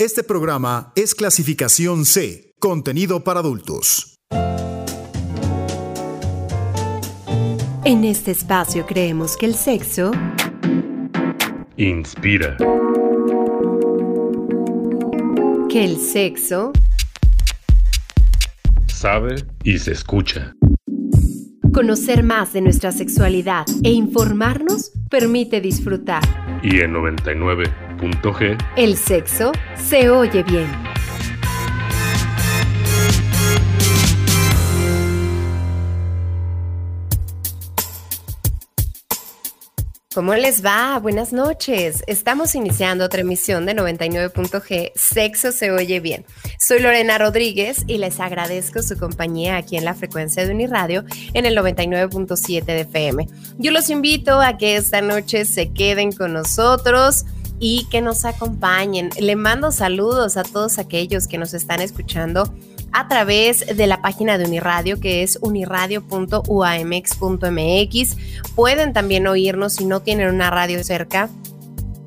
Este programa es clasificación C, contenido para adultos. En este espacio creemos que el sexo Inspira. que el sexo Sabe y se escucha. Conocer más de nuestra sexualidad e informarnos permite disfrutar. Y en 99.g El sexo se oye bien. ¿Cómo les va? Buenas noches. Estamos iniciando otra emisión de 99.g Sexo se oye bien. Soy Lorena Rodríguez y les agradezco su compañía aquí en la frecuencia de Uniradio en el 99.7 de FM. Yo los invito a que esta noche se queden con nosotros y que nos acompañen. Le mando saludos a todos aquellos que nos están escuchando a través de la página de Uniradio que es uniradio.uamx.mx. Pueden también oírnos si no tienen una radio cerca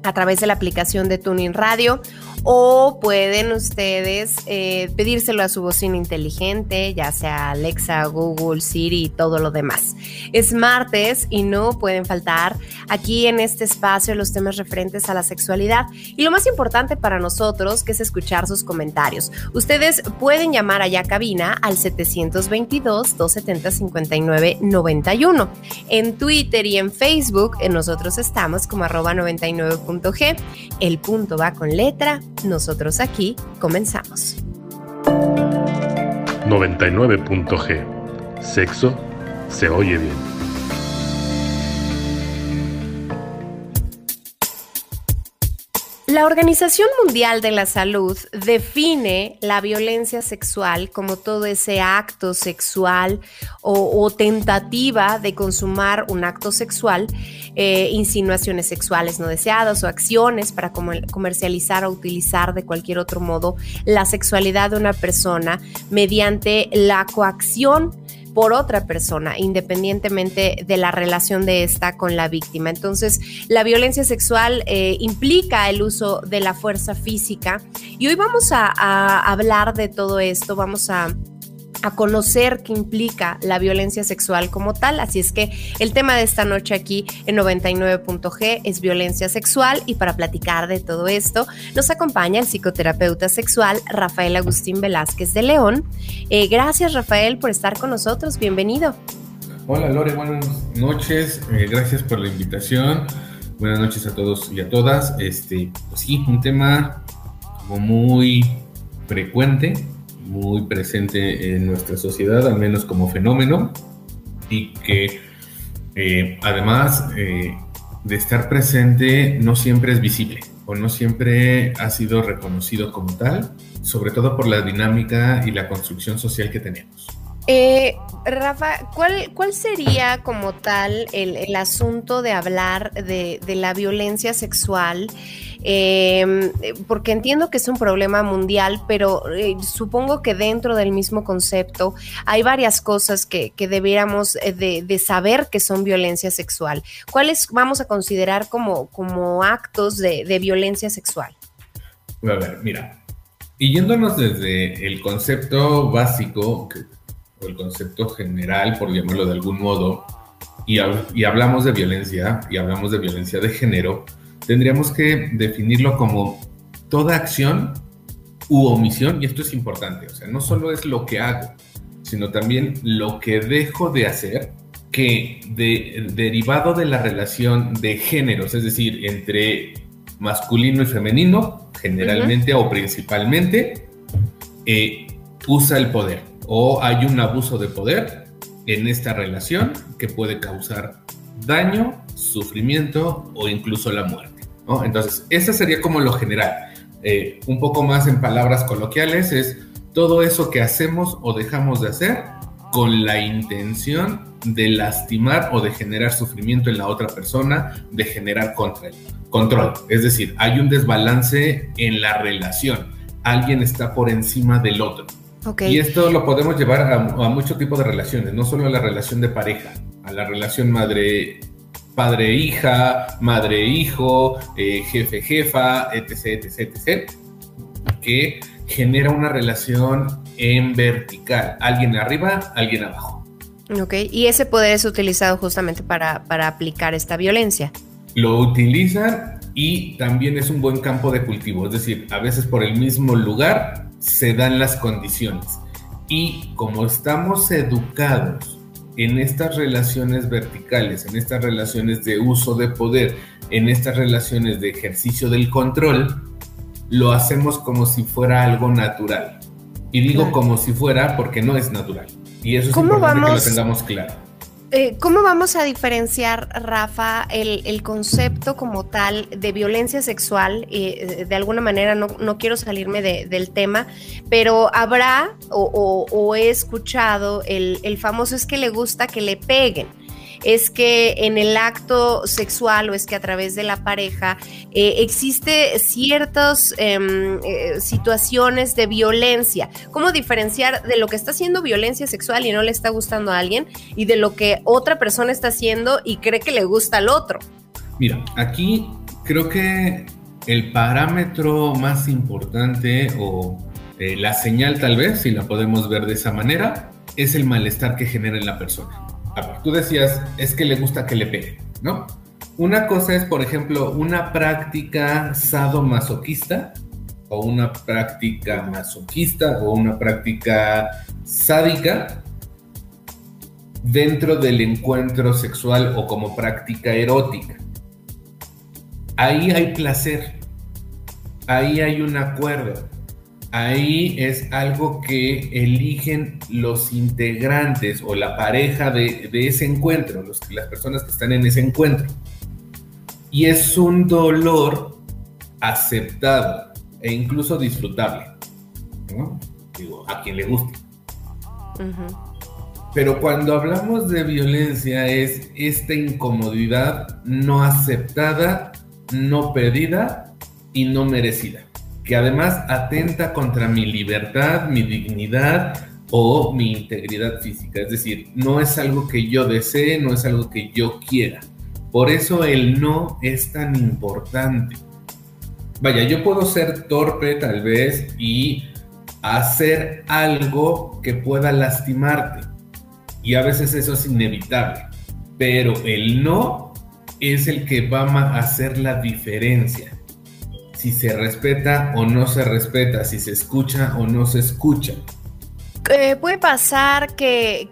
a través de la aplicación de Tuning Radio o pueden ustedes eh, pedírselo a su bocina inteligente, ya sea Alexa, Google, Siri y todo lo demás. Es martes y no pueden faltar aquí en este espacio los temas referentes a la sexualidad y lo más importante para nosotros que es escuchar sus comentarios. Ustedes pueden llamar allá a cabina al 722-270-5991. En Twitter y en Facebook en nosotros estamos como arroba 99.g. El punto va con letra nosotros aquí comenzamos. 99.g Sexo se oye bien. La Organización Mundial de la Salud define la violencia sexual como todo ese acto sexual o, tentativa de consumar un acto sexual, eh, insinuaciones sexuales no deseadas o acciones para comer- comercializar o utilizar de cualquier otro modo la sexualidad de una persona mediante la coacción por otra persona, independientemente de la relación de esta con la víctima. Entonces, la violencia sexual eh, implica el uso de la fuerza física y hoy vamos a, a hablar de todo esto, vamos a a conocer qué implica la violencia sexual como tal. Así es que el tema de esta noche aquí en 99.g es violencia sexual y para platicar de todo esto nos acompaña el psicoterapeuta sexual Rafael Agustín Velázquez de León. Eh, gracias Rafael por estar con nosotros, bienvenido. Hola Lore, buenas noches, eh, gracias por la invitación, buenas noches a todos y a todas. Este, pues sí, un tema como muy frecuente, muy presente en nuestra sociedad, al menos como fenómeno, y que eh, además eh, de estar presente no siempre es visible o no siempre ha sido reconocido como tal, sobre todo por la dinámica y la construcción social que tenemos. Eh, Rafa, ¿cuál, ¿cuál sería como tal el, asunto de hablar de la violencia sexual? Eh, porque entiendo que es un problema mundial, pero eh, supongo que dentro del mismo concepto hay varias cosas que, que debiéramos eh, de, saber que son violencia sexual. ¿Cuáles vamos a considerar como, como actos de, violencia sexual? A ver, mira, y yéndonos desde el concepto básico, o el concepto general, por llamarlo de algún modo, y hablamos de violencia, y hablamos de violencia de género, tendríamos que definirlo como toda acción u omisión, y esto es importante, o sea, no solo es lo que hago, sino también lo que dejo de hacer, que de- derivado de la relación de géneros, es decir, entre masculino y femenino, generalmente o principalmente, eh, usa el poder o hay un abuso de poder en esta relación que puede causar daño, sufrimiento o incluso la muerte. ¿No? Entonces, ese sería como lo general. Eh, un poco más en palabras coloquiales es todo eso que hacemos o dejamos de hacer con la intención de lastimar o de generar sufrimiento en la otra persona, de generar contra él control. Es decir, hay un desbalance en la relación. Alguien está por encima del otro. Ok. Y esto lo podemos llevar a, a mucho tipo de relaciones, no solo a la relación de pareja, a la relación madre padre-hija, madre-hijo, eh, jefe-jefa, etc, etc, etc. que genera una relación en vertical, alguien arriba, alguien abajo. Ok, y ese poder es utilizado justamente para, para aplicar esta violencia. Lo utilizan y también es un buen campo de cultivo, es decir, a veces por el mismo lugar se dan las condiciones. Y como estamos educados en estas relaciones verticales, en estas relaciones de uso de poder, en estas relaciones de ejercicio del control, lo hacemos como si fuera algo natural. Y digo como si fuera porque no es natural. Y eso es importante que lo tengamos claro. Eh, ¿Cómo vamos a diferenciar, Rafa, el, concepto como tal de violencia sexual? Eh, de alguna manera, no, quiero salirme del tema, pero habrá o, he escuchado el famoso es que le gusta que le peguen es que en el acto sexual o es que a través de la pareja eh, existe ciertas em, eh, situaciones de violencia. ¿Cómo diferenciar de lo que está haciendo violencia sexual y no le está gustando a alguien y de lo que otra persona está haciendo y cree que le gusta al otro? Mira, aquí creo que el parámetro más importante o eh, la señal tal vez, si la podemos ver de esa manera, es el malestar que genera en la persona tú decías, es que le gusta que le pegue, ¿no? Una cosa es, por ejemplo, una práctica sadomasoquista o una práctica masoquista o una práctica sádica dentro del encuentro sexual o como práctica erótica. Ahí hay placer, ahí hay un acuerdo, ahí es algo que eligen los integrantes o la pareja de, ese encuentro, las personas que están en ese encuentro. Y es un dolor aceptado e incluso disfrutable. Digo, a quien le guste. Pero cuando hablamos de violencia es esta incomodidad no aceptada, no pedida y no merecida que además atenta contra mi libertad, mi dignidad o mi integridad física. Es decir, no es algo que yo desee, no es algo que yo quiera. Por eso el no es tan importante. Vaya, yo puedo ser torpe tal vez y hacer algo que pueda lastimarte. Y a veces eso es inevitable. Pero el no es el que va a hacer la diferencia si se respeta o no se respeta, si se escucha o no se escucha. Eh, puede pasar que,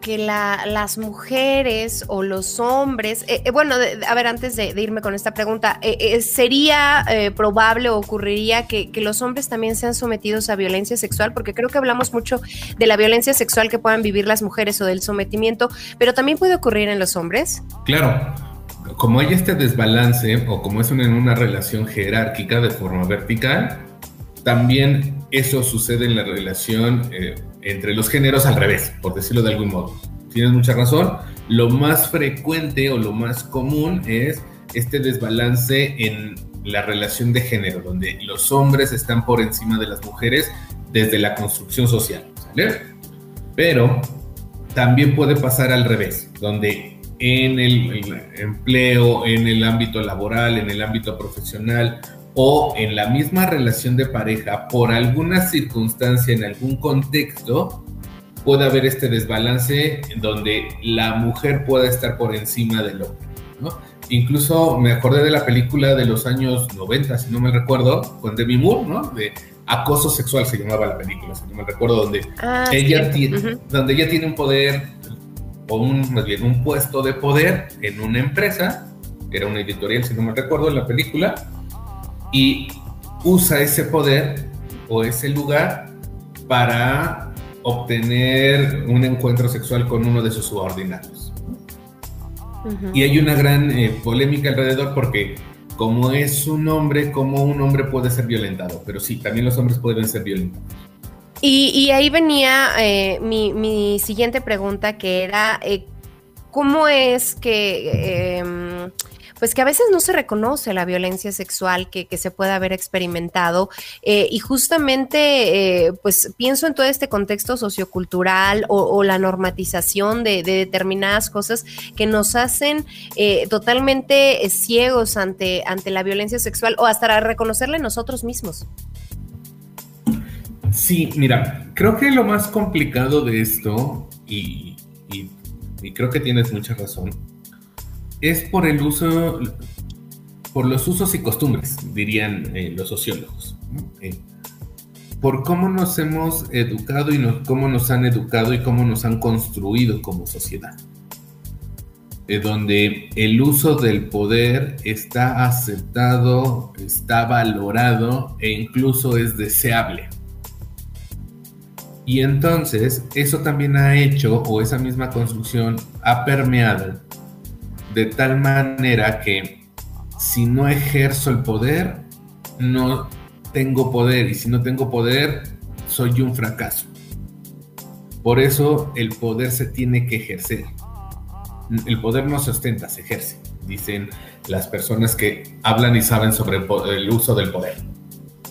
las mujeres o los hombres, eh, eh, bueno, a ver, antes de, irme con esta pregunta, ¿sería probable o ocurriría que, que, los hombres también sean sometidos a violencia sexual? Porque creo que hablamos mucho de la violencia sexual que puedan vivir las mujeres o del sometimiento, pero también puede ocurrir en los hombres. Claro, como hay este desbalance o como es en una relación jerárquica de forma vertical, también eso sucede en la relación eh, entre los géneros al revés, por decirlo de algún modo. Tienes mucha razón. Lo más frecuente o lo más común es este desbalance en la relación de género, donde los hombres están por encima de las mujeres desde la construcción social. Pero también puede pasar al revés, donde en el, empleo, en el ámbito laboral, en el ámbito profesional o en la misma relación de pareja, por alguna circunstancia, en algún contexto, puede haber este desbalance en donde la mujer pueda estar por encima del hombre. Incluso me acordé de la película de los años 90, si no me recuerdo, con Demi Moore, ¿no? De acoso sexual se llamaba la película, si no me recuerdo, donde, ah, ella, tiene, donde ella tiene un poder o un, más bien un puesto de poder en una empresa, era una editorial si no me recuerdo en la película, y usa ese poder o ese lugar para obtener un encuentro sexual con uno de sus subordinados. Y hay una gran eh, polémica alrededor porque como es un hombre, como un hombre puede ser violentado, pero sí, también los hombres pueden ser violentados. Y, ahí venía eh, mi, siguiente pregunta, que era, eh, ¿cómo es que... Em, pues que a veces no se reconoce la violencia sexual que, se puede haber experimentado. Eh, y justamente, pues pienso en todo este contexto sociocultural o, la normatización de, determinadas cosas que nos hacen totalmente ciegos ante, ante la violencia sexual o hasta reconocerla nosotros mismos. Sí, mira, creo que lo más complicado de esto, y, creo que tienes mucha razón, es por el uso, por los usos y costumbres, dirían eh, los sociólogos. Eh, por cómo nos hemos educado y cómo nos han educado y cómo nos han construido como sociedad. Eh, donde el uso del poder está aceptado, está valorado e incluso es deseable. Y entonces eso también ha hecho, o esa misma construcción ha permeado de tal manera que si no ejerzo el poder, no tengo poder. Y si no tengo poder, soy un fracaso. Por eso el poder se tiene que ejercer. El poder no se ostenta, se ejerce, dicen las personas que hablan y saben sobre el, uso del poder.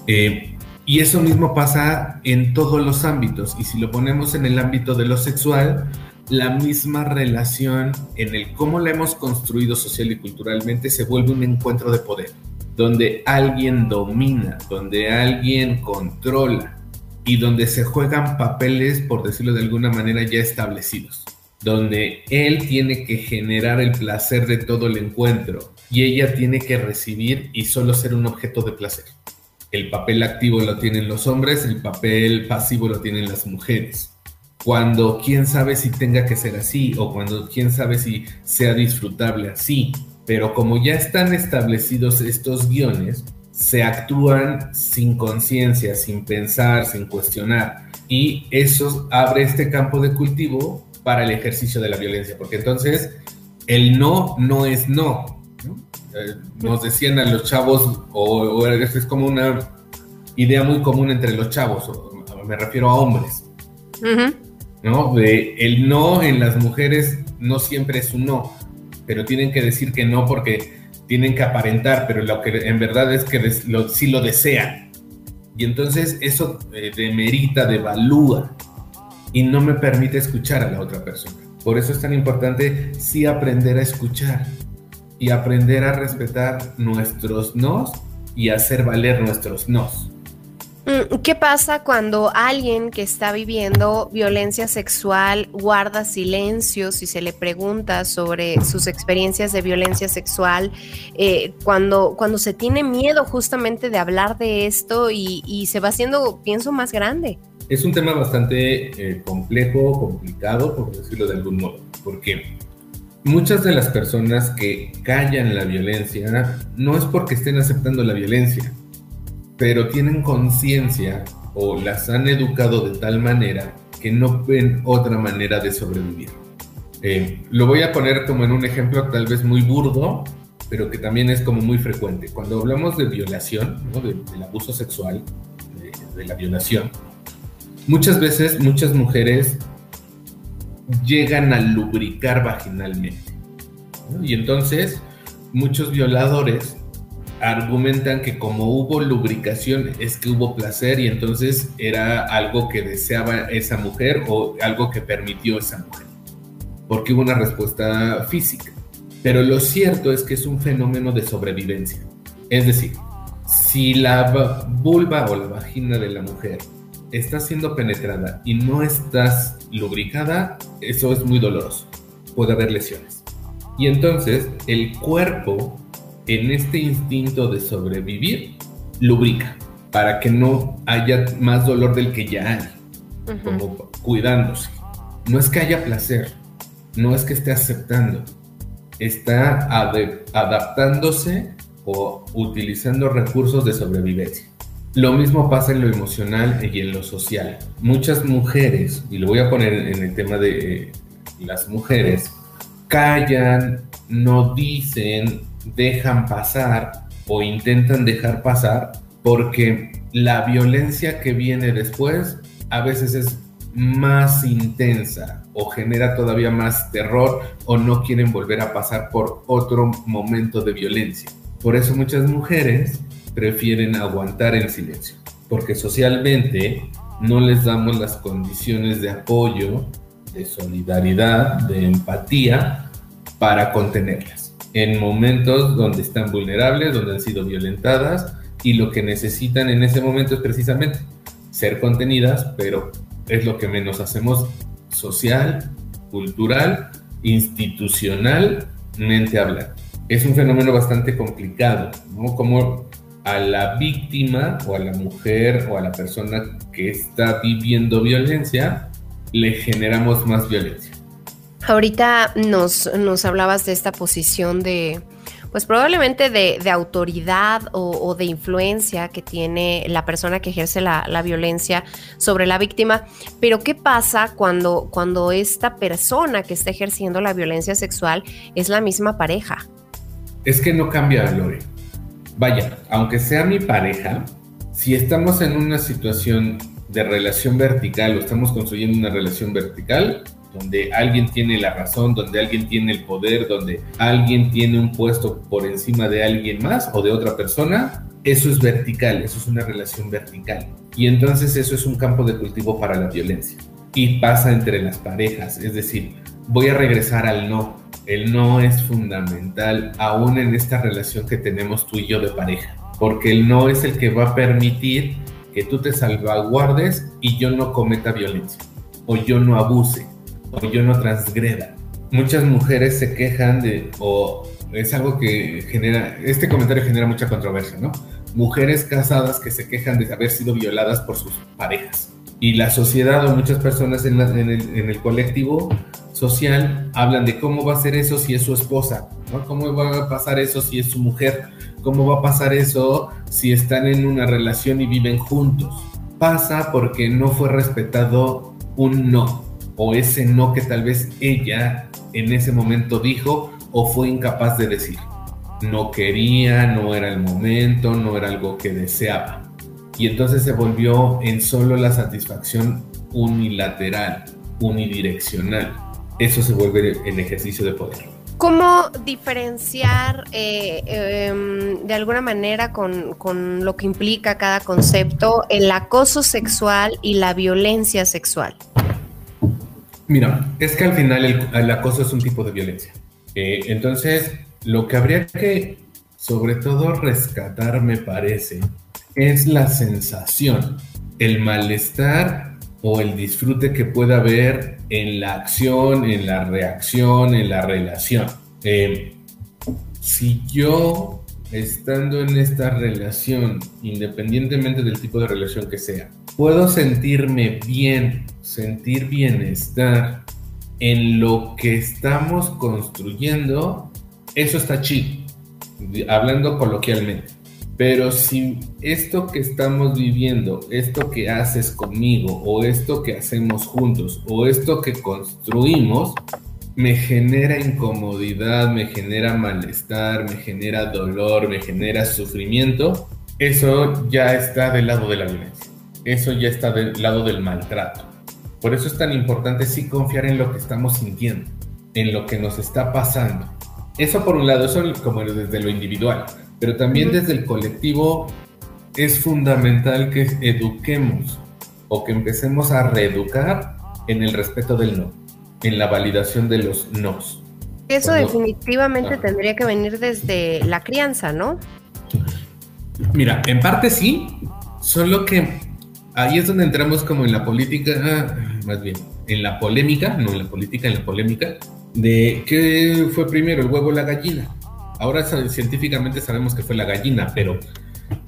Eh, y eso mismo pasa en todos los ámbitos. Y si lo ponemos en el ámbito de lo sexual, la misma relación en el cómo la hemos construido social y culturalmente se vuelve un encuentro de poder, donde alguien domina, donde alguien controla y donde se juegan papeles, por decirlo de alguna manera, ya establecidos, donde él tiene que generar el placer de todo el encuentro y ella tiene que recibir y solo ser un objeto de placer. El papel activo lo tienen los hombres, el papel pasivo lo tienen las mujeres. Cuando quién sabe si tenga que ser así o cuando quién sabe si sea disfrutable así. Pero como ya están establecidos estos guiones, se actúan sin conciencia, sin pensar, sin cuestionar. Y eso abre este campo de cultivo para el ejercicio de la violencia, porque entonces el no no es no, eh, nos decían a los chavos, o, es como una idea muy común entre los chavos, me refiero a hombres, ¿no? De el no en las mujeres no siempre es un no, pero tienen que decir que no porque tienen que aparentar, pero lo que en verdad es que lo, sí lo desean. Y entonces eso eh, demerita, devalúa y no me permite escuchar a la otra persona. Por eso es tan importante sí aprender a escuchar y aprender a respetar nuestros nos y hacer valer nuestros nos. Mm, ¿Qué pasa cuando alguien que está viviendo violencia sexual guarda silencio si se le pregunta sobre sus experiencias de violencia sexual? Eh, cuando, cuando se tiene miedo justamente de hablar de esto y, se va haciendo, pienso, más grande. Es un tema bastante eh, complejo, complicado, por decirlo de algún modo, porque muchas de las personas que callan la violencia no es porque estén aceptando la violencia, pero tienen conciencia o las han educado de tal manera que no ven otra manera de sobrevivir. Eh, lo voy a poner como en un ejemplo tal vez muy burdo, pero que también es como muy frecuente. Cuando hablamos de violación, del abuso sexual, de la violación, muchas veces muchas mujeres llegan a lubricar vaginalmente. Y entonces muchos violadores argumentan que como hubo lubricación es que hubo placer y entonces era algo que deseaba esa mujer o algo que permitió esa mujer, porque hubo una respuesta física. Pero lo cierto es que es un fenómeno de sobrevivencia. Es decir, si la vulva o la vagina de la mujer está siendo penetrada y no estás lubricada, eso es muy doloroso. Puede haber lesiones. Y entonces el cuerpo, en este instinto de sobrevivir, lubrica para que no haya más dolor del que ya hay, como cuidándose. No es que haya placer, no es que esté aceptando, está adaptándose o utilizando recursos de sobrevivencia. Lo mismo pasa en lo emocional y en lo social. Muchas mujeres, y lo voy a poner en el tema de eh, las mujeres, callan, no dicen, dejan pasar o intentan dejar pasar porque la violencia que viene después a veces es más intensa o genera todavía más terror o no quieren volver a pasar por otro momento de violencia. Por eso muchas mujeres prefieren aguantar en silencio, porque socialmente no les damos las condiciones de apoyo, de solidaridad, de empatía para contenerlas. En momentos donde están vulnerables, donde han sido violentadas y lo que necesitan en ese momento es precisamente ser contenidas, pero es lo que menos hacemos social, cultural, institucionalmente hablando. Es un fenómeno bastante complicado, ¿no? Como a la víctima o a la mujer o a la persona que está viviendo violencia, le generamos más violencia. Ahorita nos, nos hablabas de esta posición de, pues probablemente de, autoridad o, de influencia que tiene la persona que ejerce la, violencia sobre la víctima. Pero ¿qué pasa cuando, cuando esta persona que está ejerciendo la violencia sexual es la misma pareja? Es que no cambia, Lore. Vaya, aunque sea mi pareja, si estamos en una situación de relación vertical o estamos construyendo una relación vertical, donde alguien tiene la razón, donde alguien tiene el poder, donde alguien tiene un puesto por encima de alguien más o de otra persona, eso es vertical, eso es una relación vertical. Y entonces eso es un campo de cultivo para la violencia. Y pasa entre las parejas, es decir, voy a regresar al no. El no es fundamental aún en esta relación que tenemos tú y yo de pareja, porque el no es el que va a permitir que tú te salvaguardes y yo no cometa violencia o yo no abuse o yo no transgreda. Muchas mujeres se quejan de, o es algo que genera, este comentario genera mucha controversia, ¿no? Mujeres casadas que se quejan de haber sido violadas por sus parejas. Y la sociedad o muchas personas en, el, colectivo social hablan de cómo va a ser eso si es su esposa. ¿Cómo va a pasar eso si es su mujer? ¿Cómo va a pasar eso si están en una relación y viven juntos? Pasa porque no fue respetado un no o ese no que tal vez ella en ese momento dijo o fue incapaz de decir. No quería, no era el momento, no era algo que deseaba. Y entonces se volvió en solo la satisfacción unilateral, unidireccional. Eso se vuelve el ejercicio de poder. ¿Cómo diferenciar eh, em, de alguna manera con, con, lo que implica cada concepto el acoso sexual y la violencia sexual? Mira, es que al final el, acoso es un tipo de violencia. Eh, entonces, lo que habría que, sobre todo, rescatar, me parece, es la sensación, el malestar o el disfrute que pueda haber en la acción, en la reacción, en la relación. Eh, si yo, estando en esta relación, independientemente del tipo de relación que sea, puedo sentirme bien, sentir bienestar en lo que estamos construyendo, eso está chido, hablando coloquialmente. Pero si esto que estamos viviendo, esto que haces conmigo, o esto que hacemos juntos, o esto que construimos, me genera incomodidad, me genera malestar, me genera dolor, me genera sufrimiento, eso ya está del lado de la violencia eso ya está del lado del maltrato. Por eso es tan importante sí confiar en lo que estamos sintiendo, en lo que nos está pasando. Eso por un lado, eso como desde lo individual, pero también desde el colectivo es fundamental que eduquemos o que empecemos a reeducar en el respeto del no, en la validación de los nos. Eso definitivamente ah. tendría que venir desde la crianza, ¿no? Mira, en parte sí, solo que ahí es donde entramos como en la política, más bien, en la polémica, no en la política, en la polémica, de qué fue primero, el huevo o la gallina. Ahora científicamente sabemos que fue la gallina, pero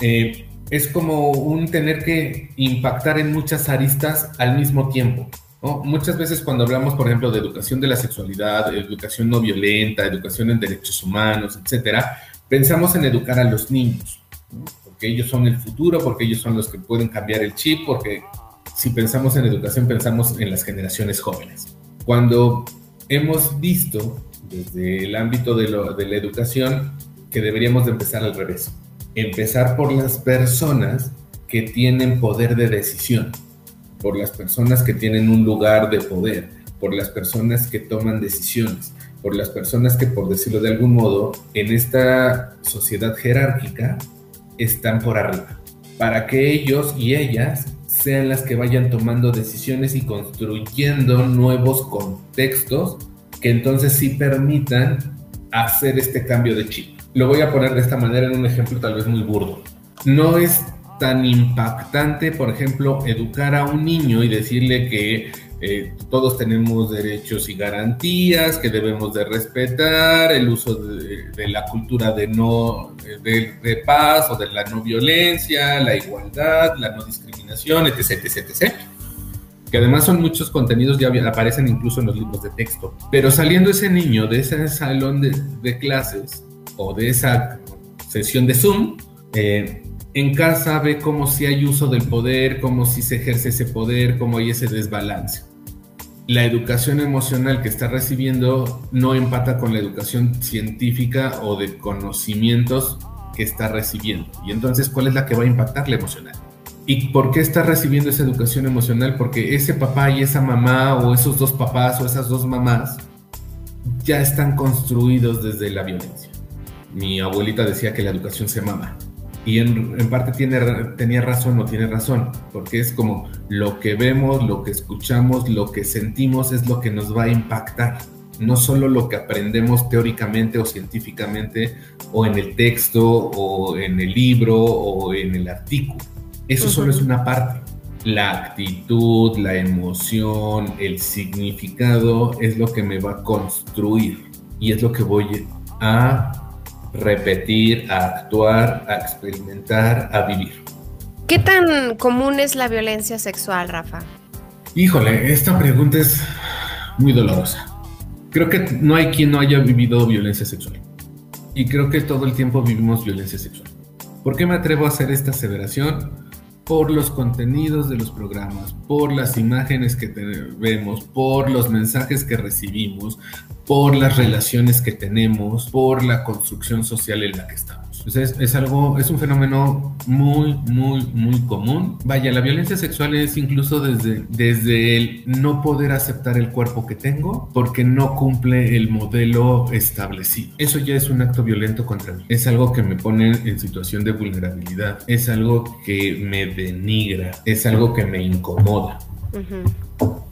eh, es como un tener que impactar en muchas aristas al mismo tiempo. Muchas veces cuando hablamos, por ejemplo, de educación de la sexualidad, educación no violenta, educación en derechos humanos, etcétera, pensamos en educar a los niños ellos son el futuro, porque ellos son los que pueden cambiar el chip, porque si pensamos en educación pensamos en las generaciones jóvenes. Cuando hemos visto desde el ámbito de, de la educación que deberíamos de empezar al revés, empezar por las personas que tienen poder de decisión, por las personas que tienen un lugar de poder, por las personas que toman decisiones, por las personas que, por decirlo de algún modo, en esta sociedad jerárquica están por arriba, para que ellos y ellas sean las que vayan tomando decisiones y construyendo nuevos contextos que entonces sí permitan hacer este cambio de chip. Lo voy a poner de esta manera en un ejemplo tal vez muy burdo. No es tan impactante, por ejemplo, educar a un niño y decirle que eh, todos tenemos derechos y garantías que debemos de respetar, el uso de, la cultura de, no, de, paz o de la no violencia, la igualdad, la no discriminación, etc, etc, etc. Que además son muchos contenidos, ya aparecen incluso en los libros de texto. Pero saliendo ese niño de ese salón de, clases o de esa sesión de Zoom, eh, en casa ve cómo si hay uso del poder, cómo si se ejerce ese poder, cómo hay ese desbalance la educación emocional que está recibiendo no empata con la educación científica o de conocimientos que está recibiendo. Y entonces, ¿cuál es la que va a impactar la emocional? ¿Y por qué está recibiendo esa educación emocional? Porque ese papá y esa mamá o esos dos papás o esas dos mamás ya están construidos desde la violencia. Mi abuelita decía que la educación se mama y en, parte tiene, tenía razón o tiene razón, porque es como lo que vemos, lo que escuchamos, lo que sentimos es lo que nos va a impactar, no solo lo que aprendemos teóricamente o científicamente o en el texto o en el libro o en el artículo. Eso solo es una parte. La actitud, la emoción, el significado es lo que me va a construir y es lo que voy a repetir, a actuar, a experimentar, a vivir. ¿Qué tan común es la violencia sexual, Rafa? Híjole, esta pregunta es muy dolorosa. Creo que no hay quien no haya vivido violencia sexual. Y creo que todo el tiempo vivimos violencia sexual. ¿Por qué me atrevo a hacer esta aseveración? Por los contenidos de los programas, por las imágenes que vemos, por los mensajes que recibimos, por las relaciones que tenemos, por la construcción social en la que estamos. Entonces es algo, es un fenómeno muy, muy, muy común. Vaya, la violencia sexual es incluso desde, desde el no poder aceptar el cuerpo que tengo porque no cumple el modelo establecido. Eso ya es un acto violento contra mí. Es algo que me pone en situación de vulnerabilidad. Es algo que me denigra. Es algo que me incomoda.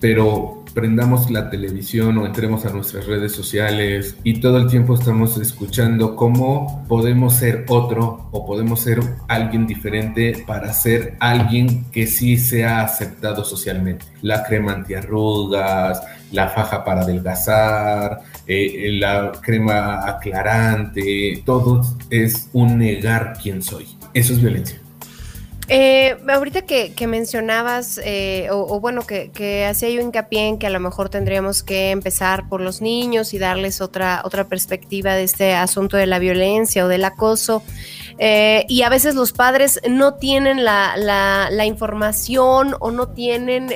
Pero prendamos la televisión o entremos a nuestras redes sociales y todo el tiempo estamos escuchando cómo podemos ser otro o podemos ser alguien diferente para ser alguien que sí sea aceptado socialmente. La crema antiarrugas, la faja para adelgazar, eh, la crema aclarante, todo es un negar quién soy. Eso es violencia. Eh, ahorita que, mencionabas, eh, o, bueno, que, que hacía yo hincapié en que a lo mejor tendríamos que empezar por los niños y darles otra, otra perspectiva de este asunto de la violencia o del acoso. Eh, y a veces los padres no tienen la, la, información o no tienen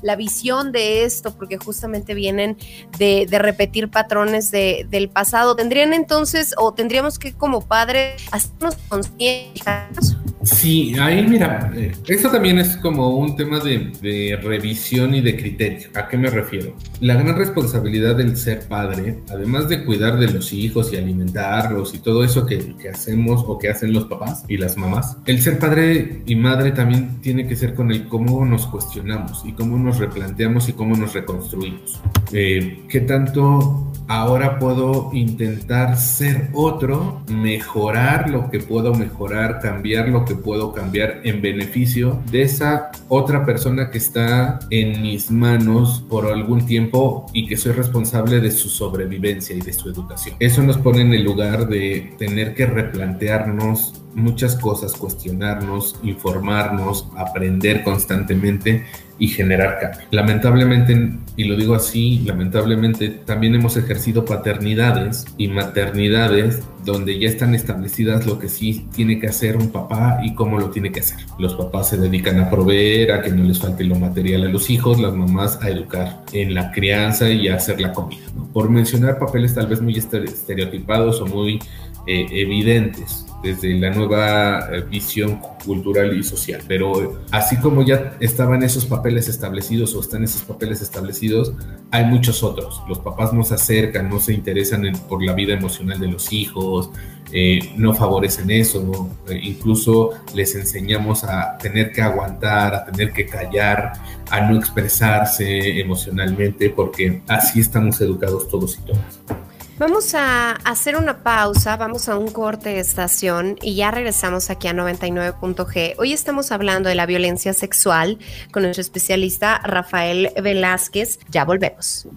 la visión de esto porque justamente vienen de, de repetir patrones de, del pasado. ¿Tendrían entonces o tendríamos que como padres hacernos conscientes? Sí, ahí mira, eh, esto también es como un tema de, revisión y de criterio. ¿A qué me refiero? La gran responsabilidad del ser padre, además de cuidar de los hijos y alimentarlos y todo eso que, hacemos o que hacen los papás y las mamás, el ser padre y madre también tiene que ser con el cómo nos cuestionamos y cómo nos replanteamos y cómo nos reconstruimos. Eh, ¿Qué tanto ahora puedo intentar ser otro, mejorar lo que puedo mejorar, cambiar lo que puedo cambiar en beneficio de esa otra persona que está en mis manos por algún tiempo y que soy responsable de su sobrevivencia y de su educación. Eso nos pone en el lugar de tener que replantearnos muchas cosas, cuestionarnos, informarnos, aprender constantemente y generar cambio. Lamentablemente, y lo digo así, lamentablemente también hemos ejercido paternidades y maternidades donde ya están establecidas lo que sí tiene que hacer un papá y cómo lo tiene que hacer. Los papás se dedican a proveer, a que no les falte lo material a los hijos, las mamás a educar en la crianza y a hacer la comida. Por mencionar papeles tal vez muy estereotipados o muy eh, evidentes desde la nueva eh, visión cultural y social. Pero así como ya estaban esos papeles establecidos o están esos papeles establecidos, hay muchos otros. Los papás no se acercan, no se interesan por la vida emocional de los hijos, eh, no favorecen eso, eh, incluso les enseñamos a tener que aguantar, a tener que callar, a no expresarse emocionalmente, porque así estamos educados todos y todas. Vamos a hacer una pausa, vamos a un corte de estación y ya regresamos aquí a 99.g. Hoy estamos hablando de la violencia sexual con nuestro especialista Rafael Velázquez. Ya volvemos.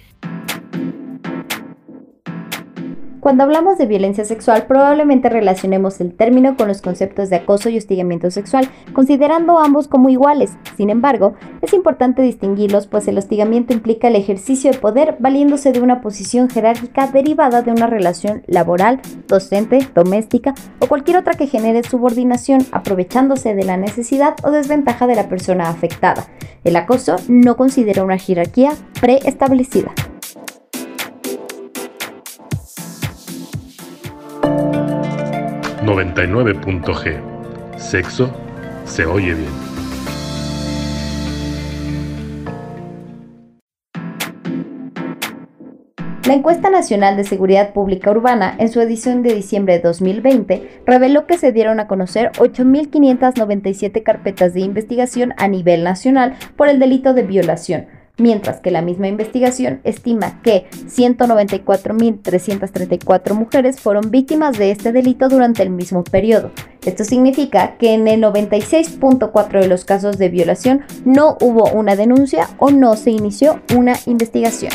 Cuando hablamos de violencia sexual, probablemente relacionemos el término con los conceptos de acoso y hostigamiento sexual, considerando ambos como iguales. Sin embargo, es importante distinguirlos, pues el hostigamiento implica el ejercicio de poder valiéndose de una posición jerárquica derivada de una relación laboral, docente, doméstica o cualquier otra que genere subordinación, aprovechándose de la necesidad o desventaja de la persona afectada. El acoso no considera una jerarquía preestablecida. 99.g. Sexo se oye bien. La encuesta nacional de seguridad pública urbana, en su edición de diciembre de 2020, reveló que se dieron a conocer 8.597 carpetas de investigación a nivel nacional por el delito de violación, mientras que la misma investigación estima que 194.334 mujeres fueron víctimas de este delito durante el mismo periodo. Esto significa que en el 96.4 de los casos de violación no hubo una denuncia o no se inició una investigación.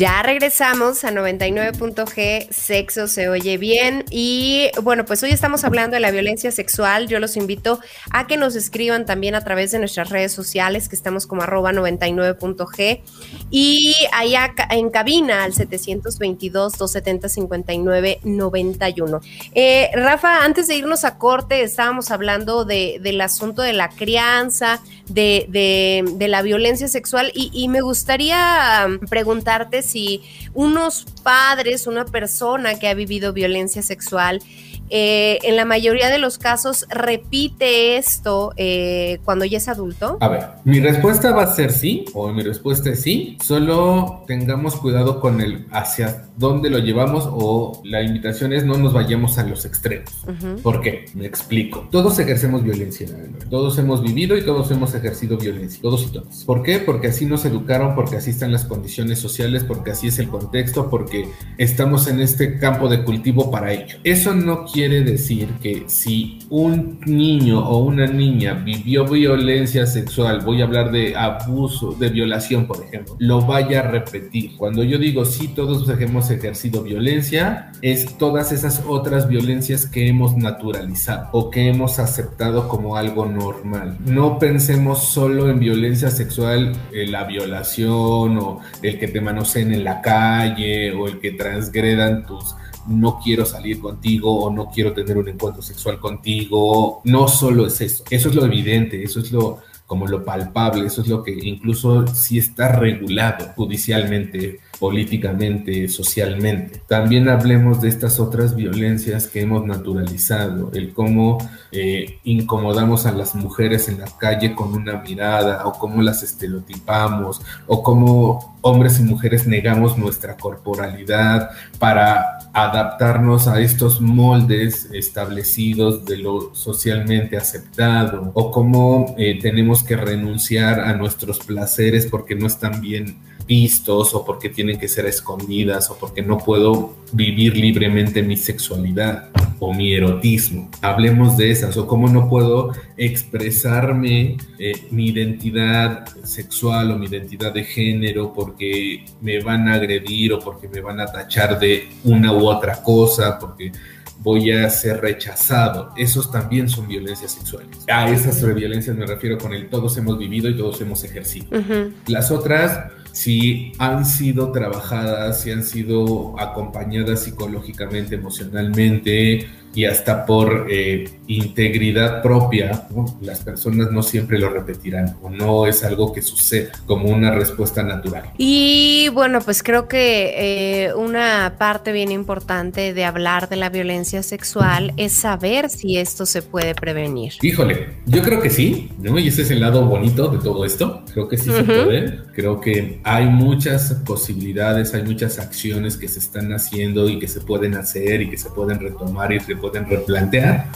Ya regresamos a 99.g, sexo se oye bien. Y bueno, pues hoy estamos hablando de la violencia sexual. Yo los invito a que nos escriban también a través de nuestras redes sociales, que estamos como arroba 99.g. Y allá en cabina al 722-270-5991. Eh, Rafa, antes de irnos a corte, estábamos hablando del asunto de la crianza, de, la violencia sexual. Y, me gustaría preguntarte si unos padres, una persona que ha vivido violencia sexual, eh, en la mayoría de los casos repite esto eh, cuando ya es adulto? A ver, mi respuesta va a ser sí, o mi respuesta es sí, solo tengamos cuidado con el hacia dónde lo llevamos o la invitación es no nos vayamos a los extremos. ¿Por qué? Me explico. Todos ejercemos violencia, todos hemos vivido y todos hemos ejercido violencia, todos y todas. ¿Por qué? Porque así nos educaron, porque así están las condiciones sociales, porque así es el contexto, porque estamos en este campo de cultivo para ello. Eso no quiere quiere decir que si un niño o una niña vivió violencia sexual, voy a hablar de abuso, de violación, por ejemplo, lo vaya a repetir. Cuando yo digo sí, todos hemos ejercido violencia, es todas esas otras violencias que hemos naturalizado o que hemos aceptado como algo normal. No pensemos solo en violencia sexual, en la violación o el que te manoseen en la calle o el que transgredan tus no quiero salir contigo o no quiero tener un encuentro sexual contigo. No solo es eso, eso es lo evidente, eso es lo como lo palpable, eso es lo que incluso sí está regulado judicialmente políticamente, socialmente. También hablemos de estas otras violencias que hemos naturalizado, el cómo eh, incomodamos a las mujeres en la calle con una mirada, o cómo las estereotipamos, o cómo hombres y mujeres negamos nuestra corporalidad para adaptarnos a estos moldes establecidos de lo socialmente aceptado, o cómo eh, tenemos que renunciar a nuestros placeres porque no están bien vistos o porque tienen que ser escondidas o porque no puedo vivir libremente mi sexualidad o mi erotismo. Hablemos de esas o cómo no puedo expresarme eh, mi identidad sexual o mi identidad de género porque me van a agredir o porque me van a tachar de una u otra cosa, porque voy a ser rechazado. Esos también son violencias sexuales. A esas violencias me refiero con el todos hemos vivido y todos hemos ejercido. Las otras si han sido trabajadas, si han sido acompañadas psicológicamente, emocionalmente, y hasta por eh, integridad propia, las personas no siempre lo repetirán o no es algo que suceda como una respuesta natural. Y bueno, pues creo que eh, una parte bien importante de hablar de la violencia sexual es saber si esto se puede prevenir. Híjole, yo creo que sí, ¿no? Y ese es el lado bonito de todo esto. Creo que sí se puede. Creo que hay muchas posibilidades, hay muchas acciones que se están haciendo y que se pueden hacer y que se pueden retomar y pueden replantear.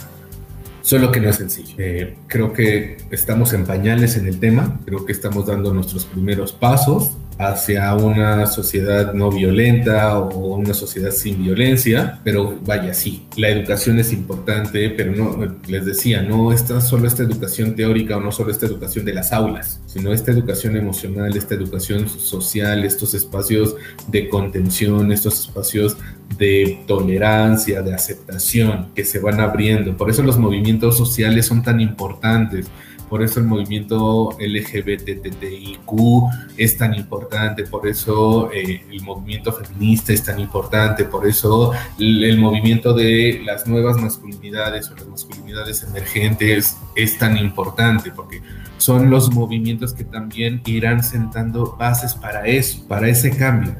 solo que no es sencillo. Eh, creo que estamos en pañales en el tema, creo que estamos dando nuestros primeros pasos hacia una sociedad no violenta o una sociedad sin violencia, pero vaya, sí, la educación es importante, pero no, les decía, no está solo esta educación teórica o no solo esta educación de las aulas, sino esta educación emocional, esta educación social, estos espacios de contención, estos espacios de tolerancia, de aceptación que se van abriendo. Por eso los movimientos sociales son tan importantes por eso el movimiento LGBTTIQ es tan importante, por eso eh, el movimiento feminista es tan importante, por eso el, movimiento de las nuevas masculinidades o las masculinidades emergentes es tan importante, porque son los movimientos que también irán sentando bases para eso, para ese cambio.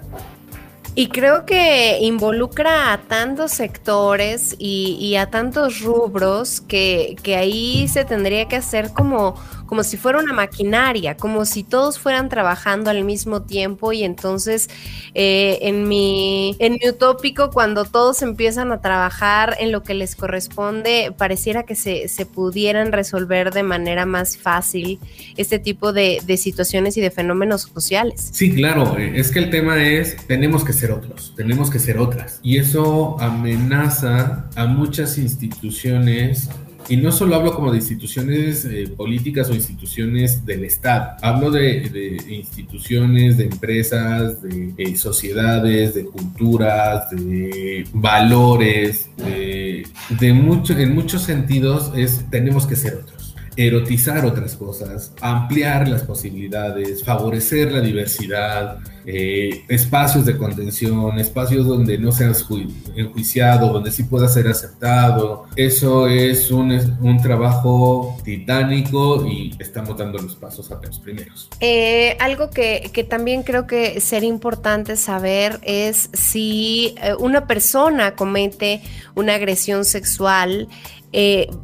Y creo que involucra a tantos sectores y, a tantos rubros que, que, ahí se tendría que hacer como como si fuera una maquinaria, como si todos fueran trabajando al mismo tiempo y entonces eh, en, mi, en mi utópico, cuando todos empiezan a trabajar en lo que les corresponde, pareciera que se, pudieran resolver de manera más fácil este tipo de, de situaciones y de fenómenos sociales. Sí, claro, eh, es que el tema es, tenemos que ser otros, tenemos que ser otras. Y eso amenaza a muchas instituciones y no solo hablo como de instituciones eh, políticas o instituciones del Estado, hablo de, instituciones, de empresas, de eh, sociedades, de culturas, de valores, de, mucho, en muchos sentidos es tenemos que ser otros. Erotizar otras cosas, ampliar las posibilidades, favorecer la diversidad, eh, espacios de contención, espacios donde no seas enjuiciado, donde sí puedas ser aceptado. Eso es un, trabajo titánico y estamos dando los pasos a los primeros. Eh, algo que, también creo que sería importante saber es si eh, una persona comete una agresión sexual,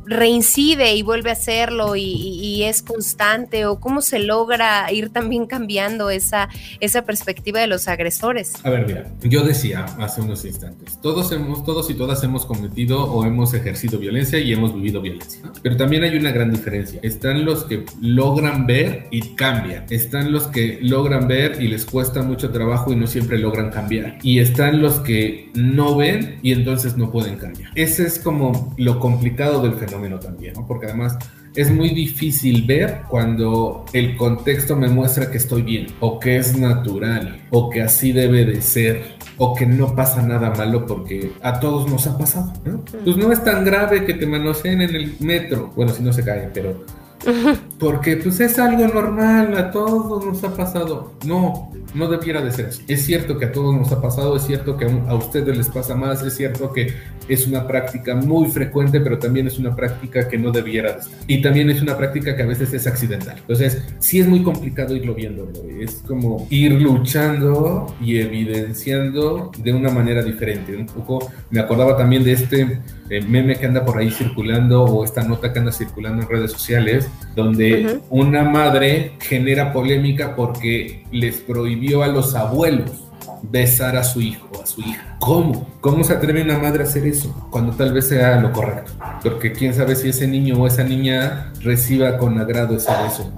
reincide y vuelve a hacerlo y, es constante o cómo se logra ir también cambiando esa, esa perspectiva de los agresores? A ver, mira, yo decía hace unos instantes, todos hemos, todos y todas hemos cometido o hemos ejercido violencia y hemos vivido violencia, pero también hay una gran diferencia. Están los que logran ver y cambian, están los que logran ver y les cuesta mucho trabajo y no siempre logran cambiar, y están los que no ven y entonces no pueden cambiar. Ese es como lo complicado del fenómeno también, porque además es muy difícil ver cuando el contexto me muestra que estoy bien, o que es natural, o que así debe de ser, o que no pasa nada malo porque a todos nos ha pasado, ¿no? Pues no es tan grave que te manoseen en el metro, bueno, si no se caen, pero porque pues es algo normal, a todos nos ha pasado. No, no debiera de ser así. Es cierto que a todos nos ha pasado, es cierto que a ustedes les pasa más, es cierto que es una práctica muy frecuente, pero también es una práctica que no debiera de estar. Y también es una práctica que a veces es accidental. Entonces, sí es muy complicado irlo viendo, es como ir luchando y evidenciando de una manera diferente. Un poco me acordaba también de este eh, meme que anda por ahí circulando o esta nota que anda circulando en redes sociales, donde una madre genera polémica porque les prohibió a los abuelos besar a su hijo o a su hija. ¿Cómo? ¿Cómo se atreve una madre a hacer eso? Cuando tal vez sea lo correcto. Porque quién sabe si ese niño o esa niña reciba con agrado ese beso.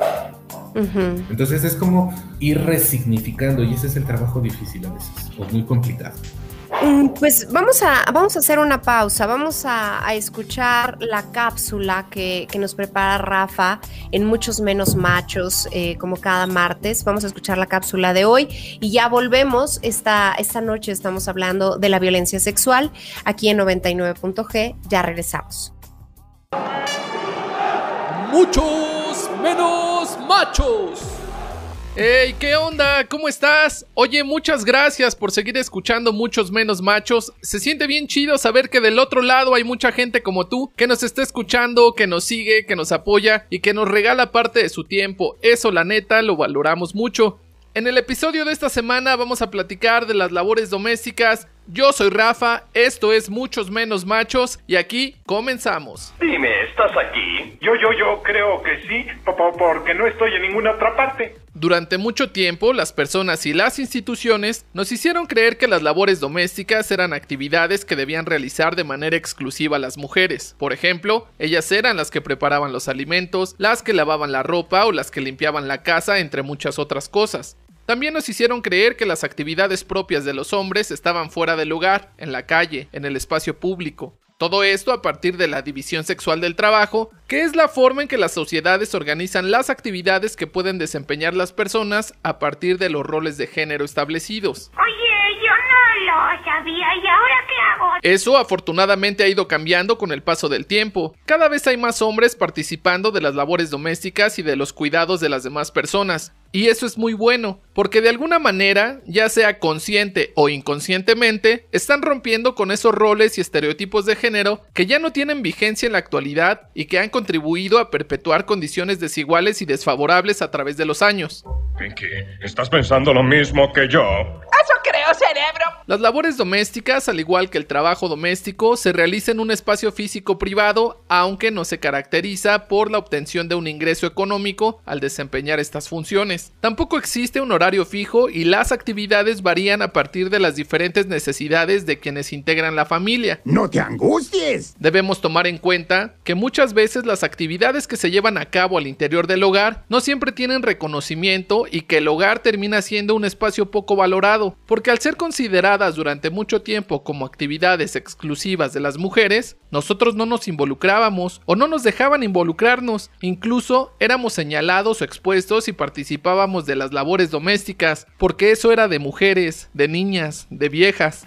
Entonces es como ir resignificando y ese es el trabajo difícil a veces o muy complicado. Mm, pues vamos a, vamos a hacer una pausa, vamos a, escuchar la cápsula que, nos prepara Rafa en Muchos Menos Machos, eh, como cada martes. Vamos a escuchar la cápsula de hoy y ya volvemos. Esta, esta noche estamos hablando de la violencia sexual aquí en 99.g. Ya regresamos. Muchos Menos Machos. Hey, ¿qué onda? ¿Cómo estás? Oye, muchas gracias por seguir escuchando muchos menos machos. Se siente bien chido saber que del otro lado hay mucha gente como tú que nos está escuchando, que nos sigue, que nos apoya y que nos regala parte de su tiempo. Eso la neta lo valoramos mucho. En el episodio de esta semana vamos a platicar de las labores domésticas. Yo soy Rafa, esto es Muchos Menos Machos y aquí comenzamos. Dime, ¿estás aquí? Yo, yo, yo creo que sí, porque no estoy en ninguna otra parte. Durante mucho tiempo, las personas y las instituciones nos hicieron creer que las labores domésticas eran actividades que debían realizar de manera exclusiva las mujeres. Por ejemplo, ellas eran las que preparaban los alimentos, las que lavaban la ropa o las que limpiaban la casa, entre muchas otras cosas. También nos hicieron creer que las actividades propias de los hombres estaban fuera del lugar, en la calle, en el espacio público. Todo esto a partir de la división sexual del trabajo, que es la forma en que las sociedades organizan las actividades que pueden desempeñar las personas a partir de los roles de género establecidos. Sabía y ahora qué hago. Eso afortunadamente ha ido cambiando con el paso del tiempo. Cada vez hay más hombres participando de las labores domésticas y de los cuidados de las demás personas. Y eso es muy bueno, porque de alguna manera, ya sea consciente o inconscientemente, están rompiendo con esos roles y estereotipos de género que ya no tienen vigencia en la actualidad y que han contribuido a perpetuar condiciones desiguales y desfavorables a través de los años. Pinky, ¿estás pensando lo mismo que yo? Eso creo, cerebro. Las labores domésticas, al igual que el trabajo doméstico, se realizan en un espacio físico privado, aunque no se caracteriza por la obtención de un ingreso económico al desempeñar estas funciones. Tampoco existe un horario fijo y las actividades varían a partir de las diferentes necesidades de quienes integran la familia. No te angusties. Debemos tomar en cuenta que muchas veces las actividades que se llevan a cabo al interior del hogar no siempre tienen reconocimiento y que el hogar termina siendo un espacio poco valorado, porque al ser durante mucho tiempo como actividades exclusivas de las mujeres, nosotros no nos involucrábamos o no nos dejaban involucrarnos, incluso éramos señalados o expuestos y participábamos de las labores domésticas, porque eso era de mujeres, de niñas, de viejas.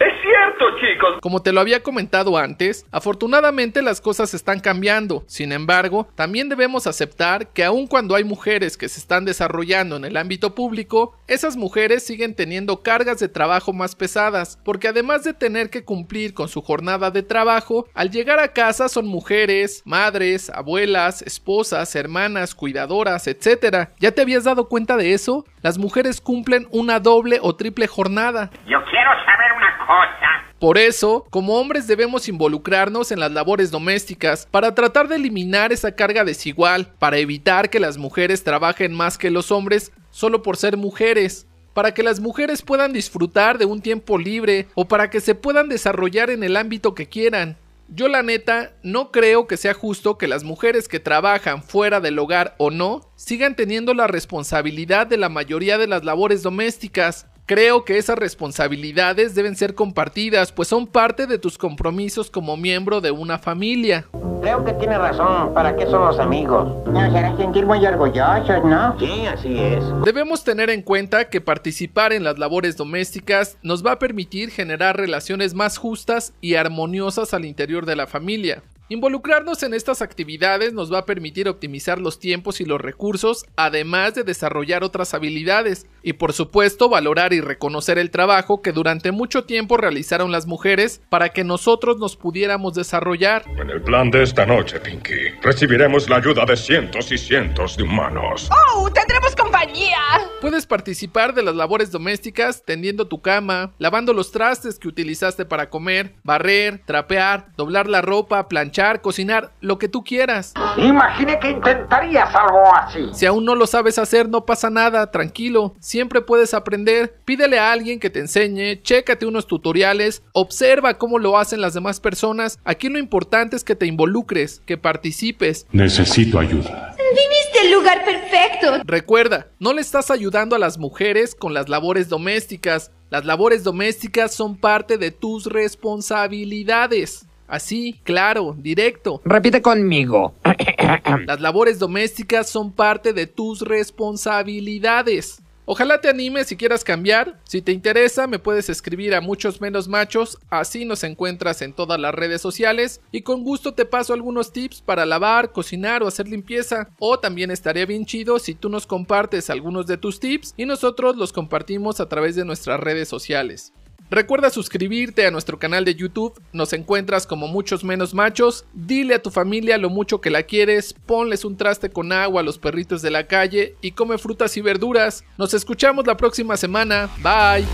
Chicos. Como te lo había comentado antes, afortunadamente las cosas están cambiando. Sin embargo, también debemos aceptar que aun cuando hay mujeres que se están desarrollando en el ámbito público, esas mujeres siguen teniendo cargas de trabajo más pesadas, porque además de tener que cumplir con su jornada de trabajo, al llegar a casa son mujeres, madres, abuelas, esposas, hermanas, cuidadoras, etc. ¿Ya te habías dado cuenta de eso? Las mujeres cumplen una doble o triple jornada. Yo quiero saber una cosa. Por eso, como hombres debemos involucrarnos en las labores domésticas para tratar de eliminar esa carga desigual, para evitar que las mujeres trabajen más que los hombres solo por ser mujeres, para que las mujeres puedan disfrutar de un tiempo libre o para que se puedan desarrollar en el ámbito que quieran. Yo la neta no creo que sea justo que las mujeres que trabajan fuera del hogar o no sigan teniendo la responsabilidad de la mayoría de las labores domésticas. Creo que esas responsabilidades deben ser compartidas, pues son parte de tus compromisos como miembro de una familia. Creo que tiene razón. ¿Para qué son los amigos? Nos hará sentir muy orgullosos, ¿no? Sí, así es. Debemos tener en cuenta que participar en las labores domésticas nos va a permitir generar relaciones más justas y armoniosas al interior de la familia. Involucrarnos en estas actividades nos va a permitir optimizar los tiempos y los recursos, además de desarrollar otras habilidades, y por supuesto valorar y reconocer el trabajo que durante mucho tiempo realizaron las mujeres para que nosotros nos pudiéramos desarrollar. En el plan de esta noche, Pinky, recibiremos la ayuda de cientos y cientos de humanos. ¡Oh! ¡Tendremos compañía! Puedes participar de las labores domésticas tendiendo tu cama, lavando los trastes que utilizaste para comer, barrer, trapear, doblar la ropa, planchar cocinar, lo que tú quieras. Imaginé que intentarías algo así. Si aún no lo sabes hacer, no pasa nada, tranquilo. Siempre puedes aprender. Pídele a alguien que te enseñe, chécate unos tutoriales, observa cómo lo hacen las demás personas. Aquí lo importante es que te involucres, que participes. Necesito ayuda. Viviste el lugar perfecto. Recuerda, no le estás ayudando a las mujeres con las labores domésticas. Las labores domésticas son parte de tus responsabilidades. Así, claro, directo. Repite conmigo. Las labores domésticas son parte de tus responsabilidades. Ojalá te animes si quieras cambiar. Si te interesa, me puedes escribir a muchos menos machos, así nos encuentras en todas las redes sociales y con gusto te paso algunos tips para lavar, cocinar o hacer limpieza. O también estaría bien chido si tú nos compartes algunos de tus tips y nosotros los compartimos a través de nuestras redes sociales. Recuerda suscribirte a nuestro canal de YouTube, nos encuentras como muchos menos machos, dile a tu familia lo mucho que la quieres, ponles un traste con agua a los perritos de la calle y come frutas y verduras. Nos escuchamos la próxima semana, bye.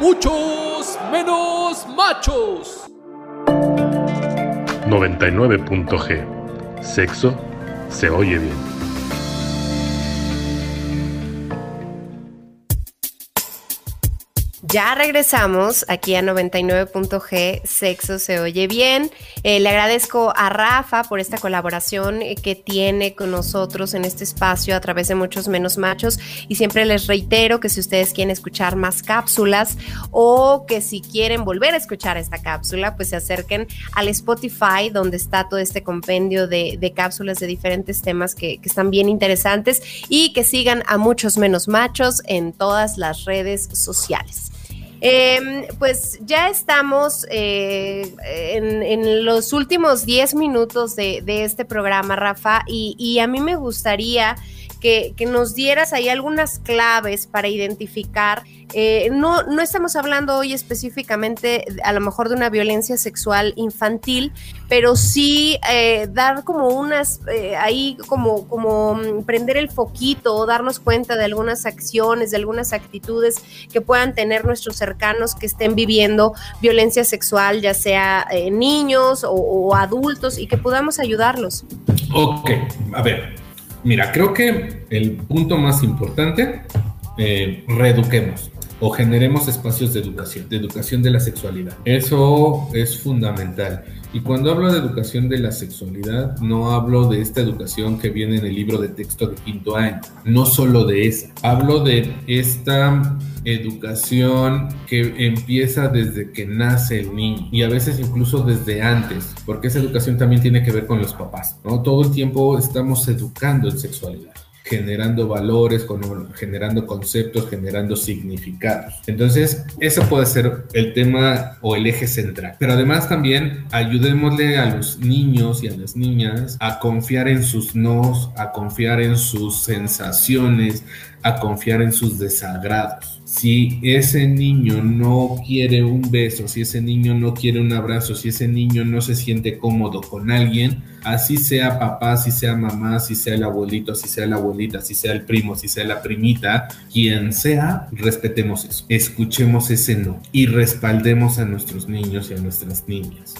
Muchos menos machos. 99.g. Sexo se oye bien. Ya regresamos aquí a 99.g, Sexo se oye bien. Eh, le agradezco a Rafa por esta colaboración que tiene con nosotros en este espacio a través de muchos menos machos. Y siempre les reitero que si ustedes quieren escuchar más cápsulas o que si quieren volver a escuchar esta cápsula, pues se acerquen al Spotify donde está todo este compendio de, cápsulas de diferentes temas que están bien interesantes y que sigan a muchos menos machos en todas las redes sociales. Em, pues ya estamos eh, en, los últimos 10 minutos de, este programa, Rafa, y, a mí me gustaría que, nos dieras ahí algunas claves para identificar. Eh, no, no estamos hablando hoy específicamente a lo mejor de una violencia sexual infantil, pero sí eh, dar como unas, eh, ahí como, como mm, prender el foquito o darnos cuenta de algunas acciones, de algunas actitudes que puedan tener nuestros cercanos que estén viviendo violencia sexual, ya sea niños o, o adultos, y que podamos ayudarlos. Ok, a ver, Mira, creo que el punto más importante, eh, reeduquemos o generemos espacios de educación, de educación de la sexualidad. Eso es fundamental. Y cuando hablo de educación de la sexualidad, no hablo de esta educación que viene en el libro de texto de quinto año, no solo de esa. Hablo de esta educación que empieza desde que nace el niño y a veces incluso desde antes, porque esa educación también tiene que ver con los papás, ¿no? Todo el tiempo estamos educando en sexualidad generando valores, generando conceptos, generando significados. Entonces, eso puede ser el tema o el eje central. Pero además también ayudémosle a los niños y a las niñas a confiar en sus nos, a confiar en sus sensaciones, a confiar en sus desagrados. Si ese niño no quiere un beso, si ese niño no quiere un abrazo, si ese niño no se siente cómodo con alguien, así sea papá, si sea mamá, si sea el abuelito, si sea la abuelita, si sea el primo, si sea la primita, quien sea, respetemos eso, escuchemos ese no y respaldemos a nuestros niños y a nuestras niñas.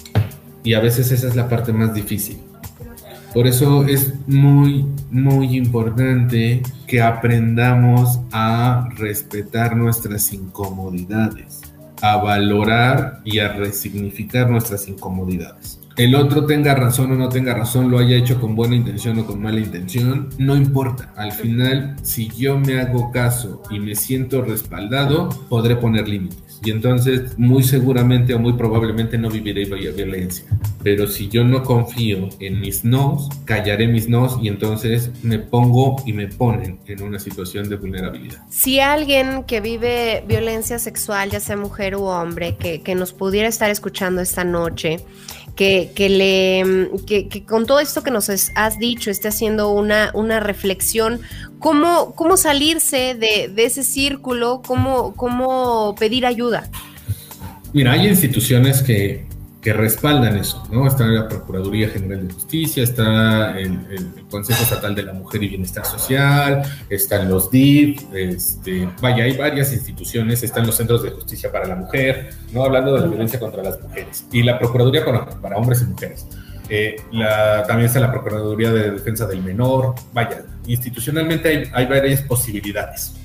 Y a veces esa es la parte más difícil por eso es muy, muy importante que aprendamos a respetar nuestras incomodidades, a valorar y a resignificar nuestras incomodidades el otro tenga razón o no tenga razón, lo haya hecho con buena intención o con mala intención, no importa. Al final, si yo me hago caso y me siento respaldado, podré poner límites. Y entonces, muy seguramente o muy probablemente no viviré violencia. Pero si yo no confío en mis nos, callaré mis nos y entonces me pongo y me ponen en una situación de vulnerabilidad. Si alguien que vive violencia sexual, ya sea mujer u hombre, que, que nos pudiera estar escuchando esta noche, que, le, que, con todo esto que nos has dicho esté haciendo una, una reflexión, ¿cómo, cómo salirse de, ese círculo? ¿Cómo, ¿Cómo pedir ayuda? Mira, hay instituciones que, que respaldan eso, ¿no? Está la Procuraduría General de Justicia, está el, Consejo Estatal de la Mujer y Bienestar Social, están los DIF, este, vaya, hay varias instituciones, están los Centros de Justicia para la Mujer, ¿no? Hablando de la violencia contra las mujeres, y la Procuraduría para, hombres y mujeres. Eh, también está la Procuraduría de Defensa del Menor, vaya, institucionalmente hay, hay varias posibilidades.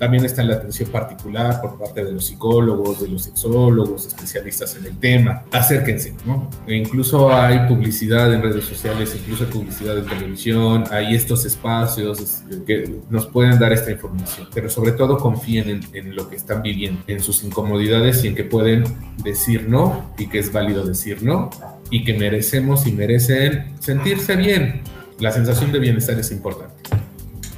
También está la atención particular por parte de los psicólogos, de los sexólogos, especialistas en el tema. Acérquense, ¿no? E incluso hay publicidad en redes sociales, incluso hay publicidad en televisión, hay estos espacios que nos pueden dar esta información. Pero sobre todo confíen en, en lo que están viviendo, en sus incomodidades y en que pueden decir no y que es válido decir no y que merecemos y merecen sentirse bien. La sensación de bienestar es importante.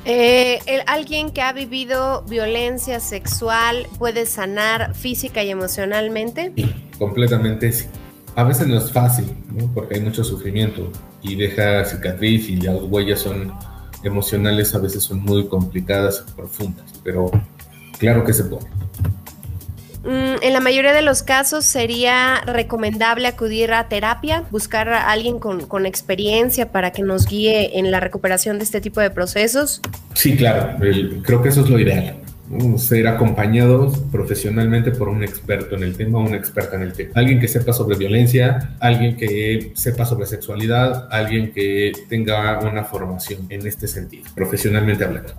Eh, alguien que ha vivido violencia sexual puede sanar física y emocionalmente. Sí, completamente sí. A veces no es fácil, porque hay mucho sufrimiento y deja cicatriz y las huellas son emocionales, a veces son muy complicadas y profundas, pero claro que se puede. Mm, en la mayoría de los casos sería recomendable acudir a terapia, buscar a alguien con, experiencia para que nos guíe en la recuperación de este tipo de procesos. Sí, claro, creo que eso es lo ideal. Ser acompañados profesionalmente por un experto en el tema, una experta en el tema. Alguien que sepa sobre violencia, alguien que sepa sobre sexualidad, alguien que tenga una formación en este sentido, profesionalmente hablando.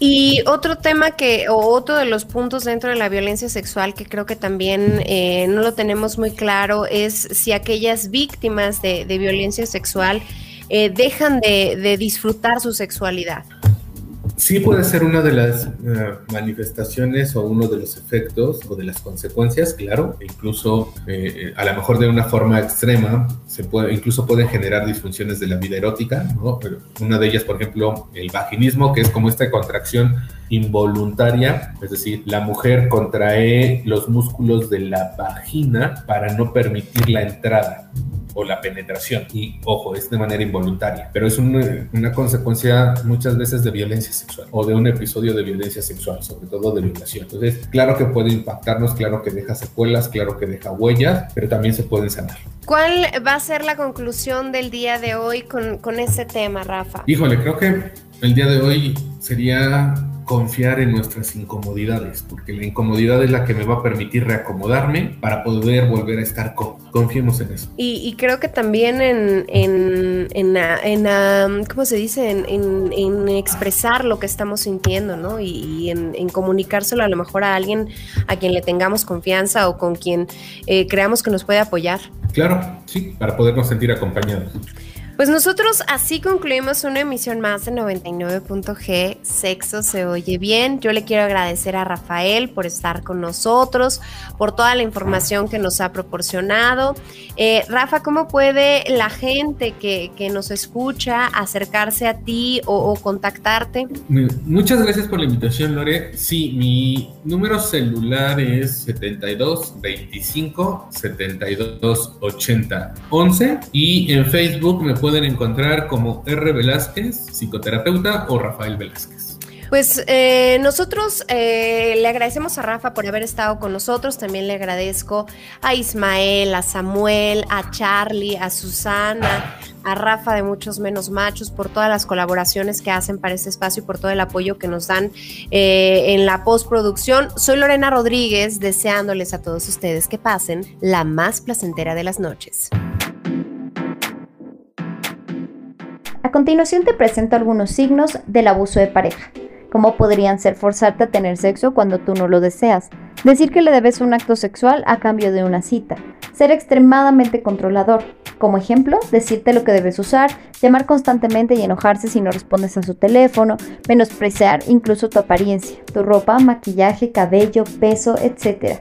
Y otro tema que, o otro de los puntos dentro de la violencia sexual que creo que también eh, no lo tenemos muy claro es si aquellas víctimas de, violencia sexual eh, dejan de disfrutar su sexualidad. Sí puede ser una de las eh, manifestaciones o uno de los efectos o de las consecuencias, claro, incluso eh, a lo mejor de una forma extrema, se puede, incluso pueden generar disfunciones de la vida erótica, ¿no? Una de ellas, por ejemplo, el vaginismo, que es como esta contracción involuntaria, es decir, la mujer contrae los músculos de la vagina para no permitir la entrada o la penetración. Y ojo, es de manera involuntaria, pero es una, consecuencia muchas veces de violencia sexual o de un episodio de violencia sexual, sobre todo de violación. Entonces, claro que puede impactarnos, claro que deja secuelas, claro que deja huellas, pero también se pueden sanar. ¿Cuál va a ser la conclusión del día de hoy con, con este tema, Rafa? Híjole, creo que el día de hoy sería confiar en nuestras incomodidades, porque la incomodidad es la que me va a permitir reacomodarme para poder volver a estar con. Confiemos en eso. Y, creo que también en, en, en, ¿cómo se dice? En, expresar lo que estamos sintiendo, ¿no? Y, en, comunicárselo a lo mejor a alguien a quien le tengamos confianza o con quien eh, creamos que nos puede apoyar. Claro, sí, para podernos sentir acompañados. Pues nosotros así concluimos una emisión más de 99.g. Sexo se oye bien. Yo le quiero agradecer a Rafael por estar con nosotros, por toda la información que nos ha proporcionado. Eh, Rafa, ¿cómo puede la gente que, nos escucha acercarse a ti o, contactarte? Muchas gracias por la invitación, Lore. Sí, mi número celular es 72 25 72 80 11 y en Facebook me pueden encontrar como R. Velázquez, psicoterapeuta, o Rafael Velázquez. Pues eh, nosotros eh, le agradecemos a Rafa por haber estado con nosotros, también le agradezco a Ismael, a Samuel, a Charlie, a Susana, a Rafa de Muchos Menos Machos por todas las colaboraciones que hacen para este espacio y por todo el apoyo que nos dan eh, en la postproducción. Soy Lorena Rodríguez, deseándoles a todos ustedes que pasen la más placentera de las noches. Continuación te presento algunos signos del abuso de pareja, como podrían ser forzarte a tener sexo cuando tú no lo deseas, decir que le debes un acto sexual a cambio de una cita, ser extremadamente controlador, como ejemplo, decirte lo que debes usar, llamar constantemente y enojarse si no respondes a su teléfono, menospreciar incluso tu apariencia, tu ropa, maquillaje, cabello, peso, etc.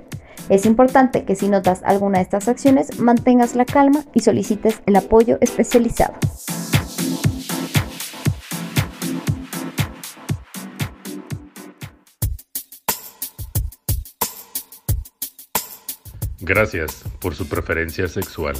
Es importante que si notas alguna de estas acciones mantengas la calma y solicites el apoyo especializado. Gracias por su preferencia sexual.